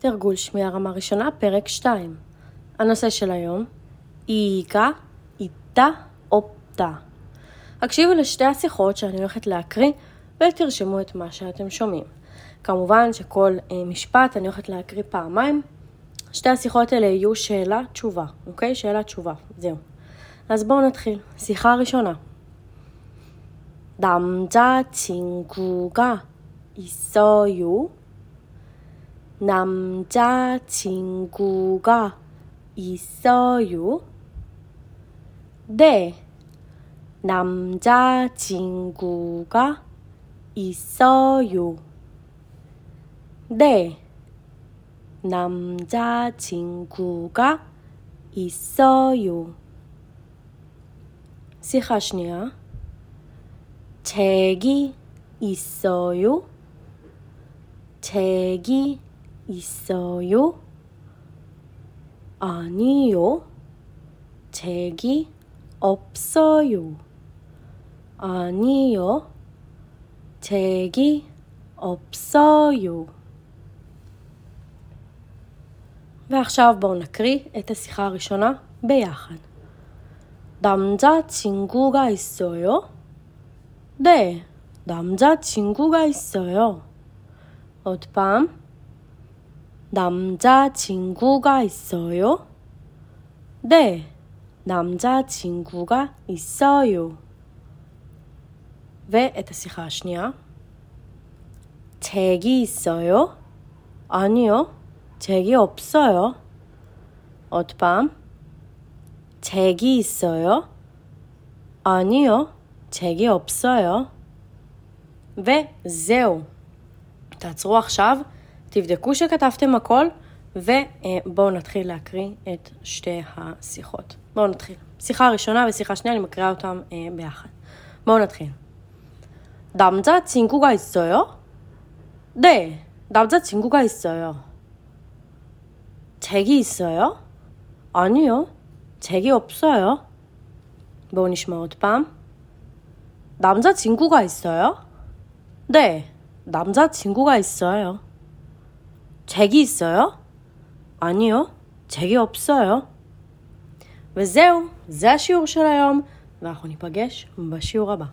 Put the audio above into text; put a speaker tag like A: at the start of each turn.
A: תרגול שמיעה רמה ראשונה, פרק 2. הנושא של היום, איגה, איתה, אופתה. הקשיבו לשתי השיחות שאני הולכת להקריא ותרשמו את מה שאתם שומעים. כמובן שכל אה, משפט אני הולכת להקריא פעמיים. שתי השיחות האלה יהיו שאלה-תשובה, אוקיי? שאלה-תשובה, זהו. אז בואו נתחיל. שיחה ראשונה. 남자친구가 있어요? 남자친구가 있어요? 네, 남자친구가 있어요. 네, 남자친구가 있어요. שיחה שנייה. 책이 있어요? 책이 있어요? 아니요. 책이 없어요. 아니요. 책이 없어요. ועכשיו בואו נקריא את השיחה הראשונה ביחד. 남자친구가 있어요? 네, 남자친구가 있어요. עוד פעם. 남자친구가 있어요? 네, 남자친구가 있어요. ואת השיחה השנייה. 책이 있어요? 아니요, 책이 없어요. עוד פעם. 책이 있어요? 아니요, 책이 없어요. וזהו. תעצרו עכשיו, תבדקו שכתבתם הכל, ובואו נתחיל להקריא את שתי השיחות. בואו נתחיל. שיחה ראשונה ושיחה שנייה, אני מקריאה אותם אה, ביחד. בואו נתחיל. 남자친구가 있어요? 네, 남자친구가 있어요. 책이 있어요? 아니요, 책이 없어요. בואו נשמע עוד פעם. 남자친구가 있어요? 네, 남자친구가 있어요. 책이 있어요? 아니요, 책이 없어요. וזהו, זה השיעור של היום, ואנחנו ניפגש בשיעור הבא.